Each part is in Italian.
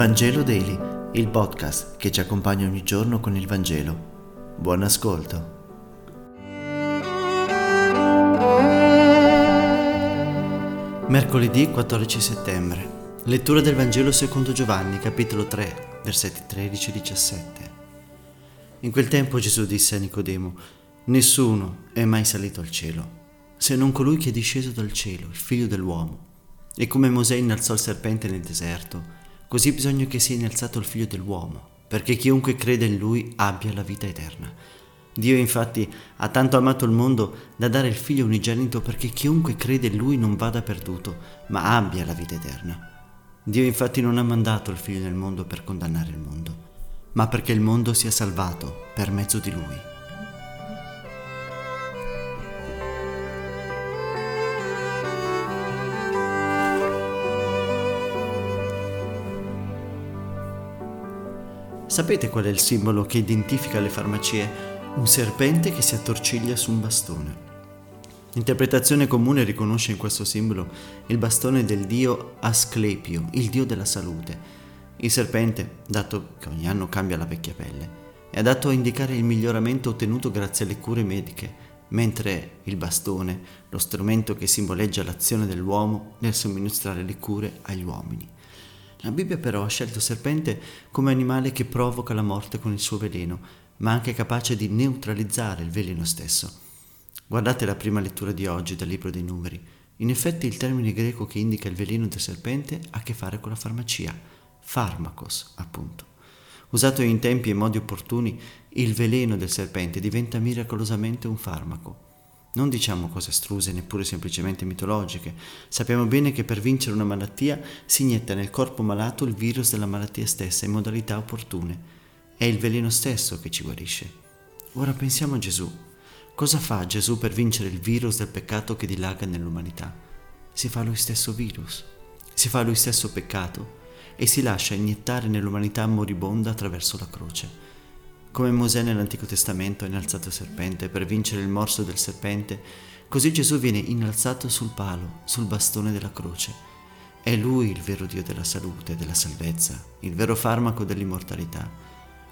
Vangelo Daily, il podcast che ci accompagna ogni giorno con il Vangelo. Buon ascolto. Mercoledì 14 settembre. Lettura del Vangelo secondo Giovanni, capitolo 3, versetti 13 e 17. In quel tempo Gesù disse a Nicodemo: Nessuno è mai salito al cielo, se non colui che è disceso dal cielo, il figlio dell'uomo. E come Mosè innalzò il serpente nel deserto, Così bisogna che sia innalzato il figlio dell'uomo, perché chiunque crede in lui abbia la vita eterna. Dio infatti ha tanto amato il mondo da dare il figlio unigenito perché chiunque crede in lui non vada perduto, ma abbia la vita eterna. Dio infatti non ha mandato il figlio nel mondo per condannare il mondo, ma perché il mondo sia salvato per mezzo di lui. Sapete qual è il simbolo che identifica le farmacie? Un serpente che si attorciglia su un bastone. L'interpretazione comune riconosce in questo simbolo il bastone del dio Asclepio, il dio della salute. Il serpente, dato che ogni anno cambia la vecchia pelle, è adatto a indicare il miglioramento ottenuto grazie alle cure mediche, mentre il bastone, lo strumento che simboleggia l'azione dell'uomo nel somministrare le cure agli uomini. La Bibbia però ha scelto serpente come animale che provoca la morte con il suo veleno, ma anche capace di neutralizzare il veleno stesso. Guardate la prima lettura di oggi dal libro dei numeri. In effetti il termine greco che indica il veleno del serpente ha a che fare con la farmacia, farmacos appunto. Usato in tempi e modi opportuni, il veleno del serpente diventa miracolosamente un farmaco. Non diciamo cose astruse, neppure semplicemente mitologiche. Sappiamo bene che per vincere una malattia si inietta nel corpo malato il virus della malattia stessa in modalità opportune. È il veleno stesso che ci guarisce. Ora pensiamo a Gesù. Cosa fa Gesù per vincere il virus del peccato che dilaga nell'umanità? Si fa lui stesso virus, si fa lui stesso peccato e si lascia iniettare nell'umanità moribonda attraverso la croce. Come Mosè nell'Antico Testamento ha innalzato il serpente per vincere il morso del serpente, così Gesù viene innalzato sul palo, sul bastone della croce. È Lui il vero Dio della salute, della salvezza, il vero farmaco dell'immortalità.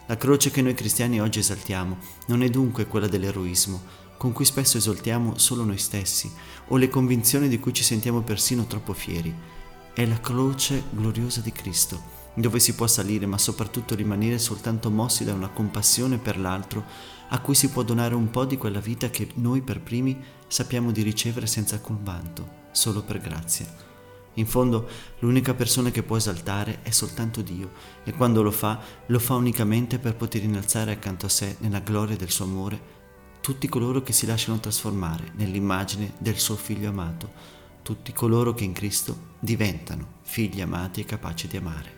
La croce che noi cristiani oggi esaltiamo non è dunque quella dell'eroismo, con cui spesso esaltiamo solo noi stessi, o le convinzioni di cui ci sentiamo persino troppo fieri. È la croce gloriosa di Cristo dove si può salire ma soprattutto rimanere soltanto mossi da una compassione per l'altro a cui si può donare un po' di quella vita che noi per primi sappiamo di ricevere senza alcun vanto, solo per grazia. In fondo l'unica persona che può esaltare è soltanto Dio e quando lo fa lo fa unicamente per poter innalzare accanto a sé nella gloria del suo amore tutti coloro che si lasciano trasformare nell'immagine del suo figlio amato, tutti coloro che in Cristo diventano figli amati e capaci di amare.